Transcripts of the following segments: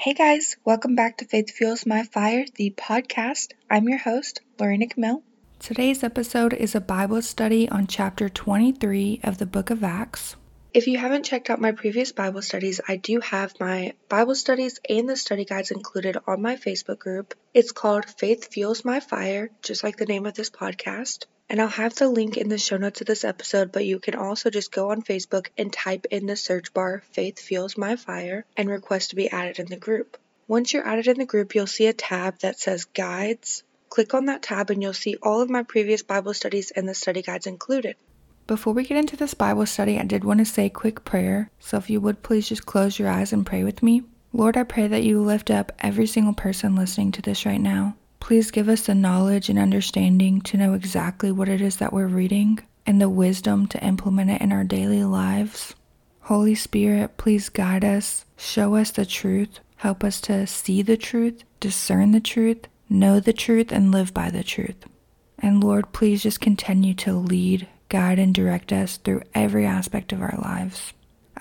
Hey guys, welcome back to Faith Fuels My Fire, the podcast. I'm your host, Lorena Camille. Today's episode is a Bible study on chapter 23 of the book of Acts. If you haven't checked out my previous Bible studies, I do have my Bible studies and the study guides included on my Facebook group. It's called Faith Fuels My Fire, just like the name of this podcast. And I'll have the link in the show notes of this episode, but you can also just go on Facebook and type in the search bar Faith Fuels My Fire and request to be added in the group. Once you're added in the group, you'll see a tab that says Guides. Click on that tab and you'll see all of my previous Bible studies and the study guides included. Before we get into this Bible study, I did want to say a quick prayer. So if you would please just close your eyes and pray with me. Lord, I pray that you lift up every single person listening to this right now. Please give us the knowledge and understanding to know exactly what it is that we're reading and the wisdom to implement it in our daily lives. Holy Spirit, please guide us, show us the truth, help us to see the truth, discern the truth, know the truth, and live by the truth. And Lord, please just continue to lead, guide, and direct us through every aspect of our lives.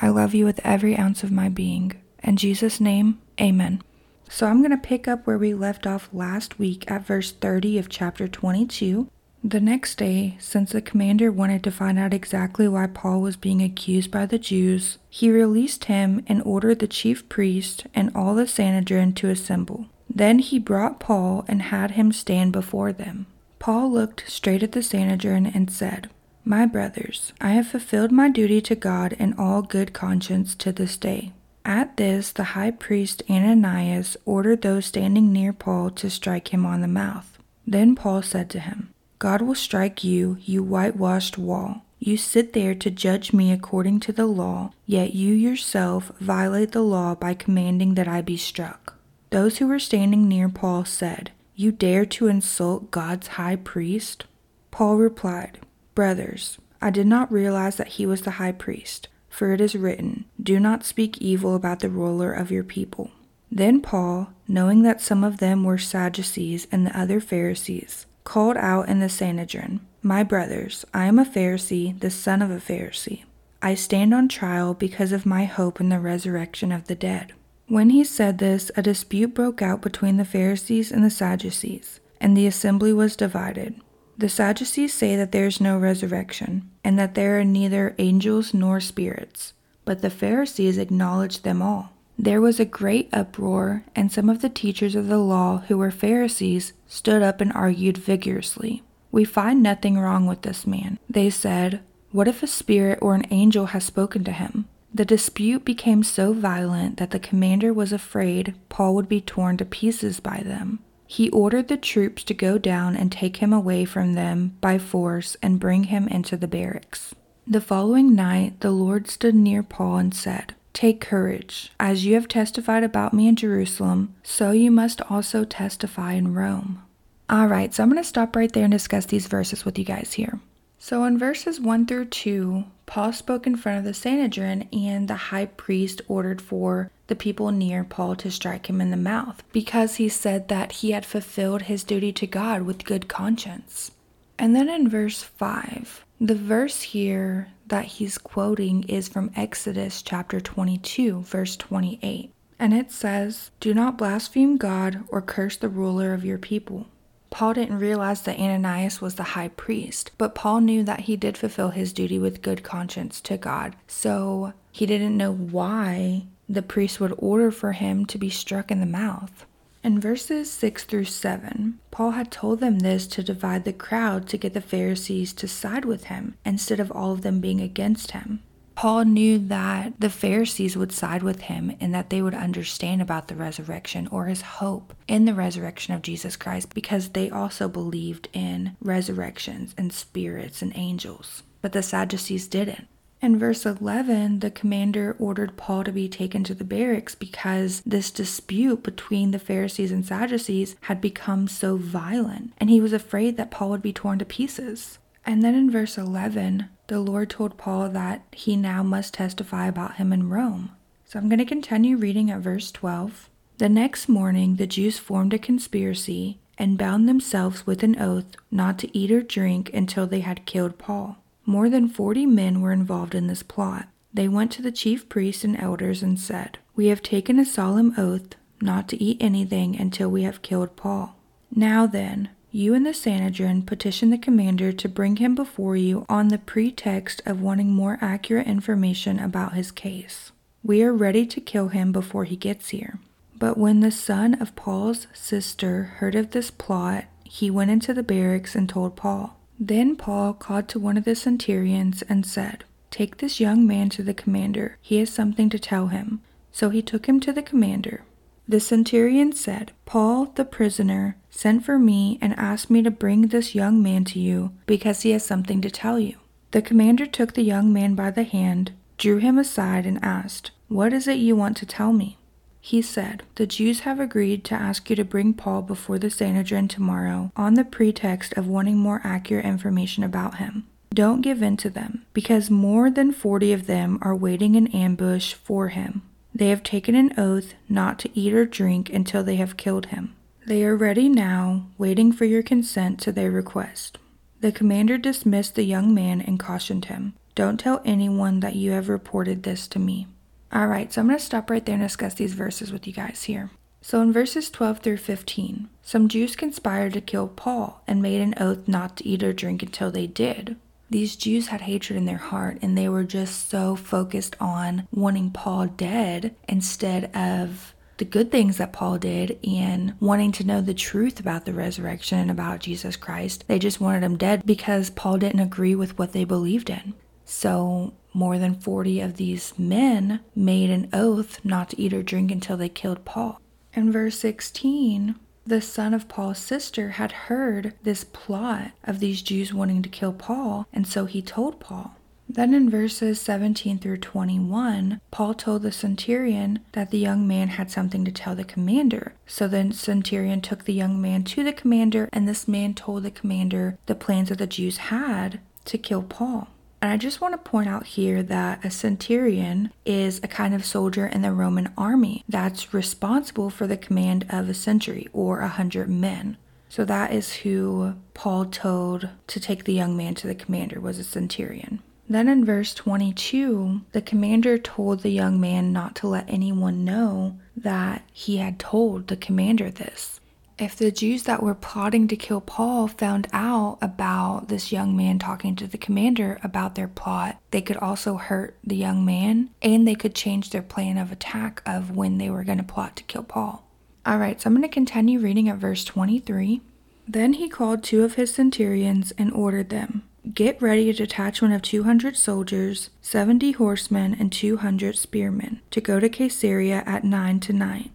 I love you with every ounce of my being. In Jesus' name, amen. So I'm going to pick up where we left off last week at verse 30 of chapter 22. The next day, since the commander wanted to find out exactly why Paul was being accused by the Jews, he released him and ordered the chief priest and all the Sanhedrin to assemble. Then he brought Paul and had him stand before them. Paul looked straight at the Sanhedrin and said, my brothers, I have fulfilled my duty to God in all good conscience to this day. At this, the high priest Ananias ordered those standing near Paul to strike him on the mouth. Then Paul said to him, God will strike you, you whitewashed wall. You sit there to judge me according to the law, yet you yourself violate the law by commanding that I be struck. Those who were standing near Paul said, You dare to insult God's high priest? Paul replied, Brothers, I did not realize that he was the high priest, for it is written, Do not speak evil about the ruler of your people. Then Paul, knowing that some of them were Sadducees and the other Pharisees, called out in the Sanhedrin, My brothers, I am a Pharisee, the son of a Pharisee. I stand on trial because of my hope in the resurrection of the dead. When he said this, a dispute broke out between the Pharisees and the Sadducees, and the assembly was divided. The Sadducees say that there is no resurrection, and that there are neither angels nor spirits, but the Pharisees acknowledge them all. There was a great uproar, and some of the teachers of the law who were Pharisees stood up and argued vigorously. We find nothing wrong with this man. They said, What if a spirit or an angel has spoken to him? The dispute became so violent that the commander was afraid Paul would be torn to pieces by them. He ordered the troops to go down and take him away from them by force and bring him into the barracks. The following night, the Lord stood near Paul and said, Take courage. As you have testified about me in Jerusalem, so you must also testify in Rome. All right, so I'm going to stop right there and discuss these verses with you guys here. So in verses 1 through 2, Paul spoke in front of the Sanhedrin, and the high priest ordered for the people near Paul to strike him in the mouth because he said that he had fulfilled his duty to God with good conscience. And then in verse 5, the verse here that he's quoting is from Exodus chapter 22, verse 28. And it says, Do not blaspheme God or curse the ruler of your people. Paul didn't realize that Ananias was the high priest, but Paul knew that he did fulfill his duty with good conscience to God. So he didn't know why the priest would order for him to be struck in the mouth. In verses 6 through 7, Paul had told them this to divide the crowd to get the Pharisees to side with him instead of all of them being against him. Paul knew that the Pharisees would side with him and that they would understand about the resurrection or his hope in the resurrection of Jesus Christ because they also believed in resurrections and spirits and angels. But the Sadducees didn't. In verse 11, the commander ordered Paul to be taken to the barracks because this dispute between the Pharisees and Sadducees had become so violent, and he was afraid that Paul would be torn to pieces. And then in verse 11, the Lord told Paul that he now must testify about him in Rome. So I'm going to continue reading at verse 12. The next morning, the Jews formed a conspiracy and bound themselves with an oath not to eat or drink until they had killed Paul. More than 40 men were involved in this plot. They went to the chief priests and elders and said, We have taken a solemn oath not to eat anything until we have killed Paul. Now then, you and the Sanhedrin petition the commander to bring him before you on the pretext of wanting more accurate information about his case. We are ready to kill him before he gets here. But when the son of Paul's sister heard of this plot, he went into the barracks and told Paul. Then Paul called to one of the centurions and said, Take this young man to the commander. He has something to tell him. So he took him to the commander. The centurion said, Paul, the prisoner, sent for me and asked me to bring this young man to you because he has something to tell you. The commander took the young man by the hand, drew him aside, and asked, What is it you want to tell me? He said, The Jews have agreed to ask you to bring Paul before the Sanhedrin tomorrow on the pretext of wanting more accurate information about him. Don't give in to them, because more than forty of them are waiting in ambush for him. They have taken an oath not to eat or drink until they have killed him. They are ready now, waiting for your consent to their request. The commander dismissed the young man and cautioned him Don't tell anyone that you have reported this to me. All right, so I'm going to stop right there and discuss these verses with you guys here. So in verses 12 through 15, some Jews conspired to kill Paul and made an oath not to eat or drink until they did. These Jews had hatred in their heart and they were just so focused on wanting Paul dead instead of the good things that Paul did and wanting to know the truth about the resurrection and about Jesus Christ. They just wanted him dead because Paul didn't agree with what they believed in. So more than 40 of these men made an oath not to eat or drink until they killed Paul. In verse 16, the son of Paul's sister had heard this plot of these Jews wanting to kill Paul, and so he told Paul. Then in verses 17 through 21, Paul told the centurion that the young man had something to tell the commander. So the centurion took the young man to the commander, and this man told the commander the plans that the Jews had to kill Paul. And I just want to point out here that a centurion is a kind of soldier in the Roman army that's responsible for the command of a century or a hundred men. So that is who Paul told to take the young man to the commander was a centurion. Then in verse 22, the commander told the young man not to let anyone know that he had told the commander this if the Jews that were plotting to kill Paul found out about this young man talking to the commander about their plot, they could also hurt the young man and they could change their plan of attack of when they were going to plot to kill Paul. All right, so I'm going to continue reading at verse 23. Then he called two of his centurions and ordered them Get ready a detachment of 200 soldiers, 70 horsemen, and 200 spearmen to go to Caesarea at 9 to night.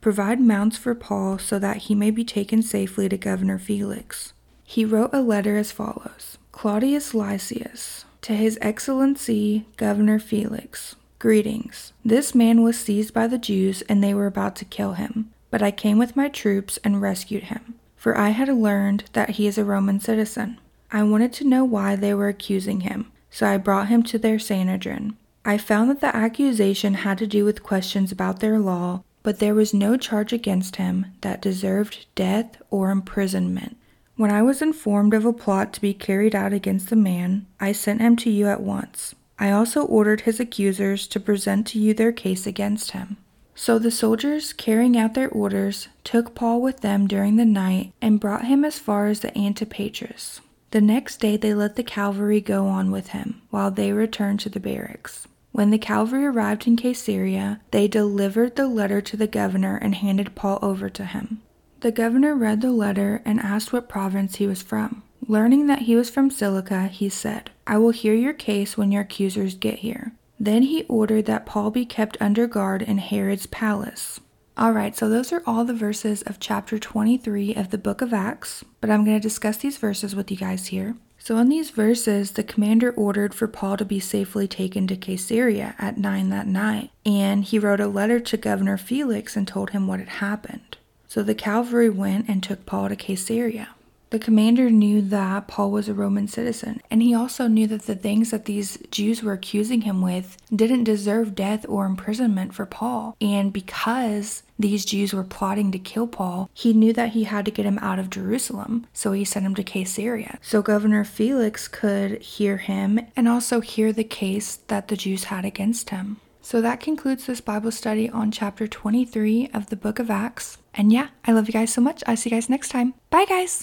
Provide mounts for Paul so that he may be taken safely to Governor Felix. He wrote a letter as follows Claudius Lysias, to His Excellency Governor Felix. Greetings. This man was seized by the Jews and they were about to kill him, but I came with my troops and rescued him, for I had learned that he is a Roman citizen. I wanted to know why they were accusing him, so I brought him to their Sanhedrin. I found that the accusation had to do with questions about their law but there was no charge against him that deserved death or imprisonment. When I was informed of a plot to be carried out against the man, I sent him to you at once. I also ordered his accusers to present to you their case against him. So the soldiers, carrying out their orders, took Paul with them during the night and brought him as far as the Antipatris. The next day they let the cavalry go on with him, while they returned to the barracks. When the cavalry arrived in Caesarea, they delivered the letter to the governor and handed Paul over to him. The governor read the letter and asked what province he was from. Learning that he was from Cilicia, he said, I will hear your case when your accusers get here. Then he ordered that Paul be kept under guard in Herod's palace. Alright, so those are all the verses of chapter 23 of the book of Acts, but I'm going to discuss these verses with you guys here. So, in these verses, the commander ordered for Paul to be safely taken to Caesarea at 9 that night, and he wrote a letter to Governor Felix and told him what had happened. So the cavalry went and took Paul to Caesarea. The commander knew that Paul was a Roman citizen, and he also knew that the things that these Jews were accusing him with didn't deserve death or imprisonment for Paul. And because these Jews were plotting to kill Paul, he knew that he had to get him out of Jerusalem, so he sent him to Caesarea. So Governor Felix could hear him and also hear the case that the Jews had against him. So that concludes this Bible study on chapter 23 of the book of Acts. And yeah, I love you guys so much. I'll see you guys next time. Bye, guys.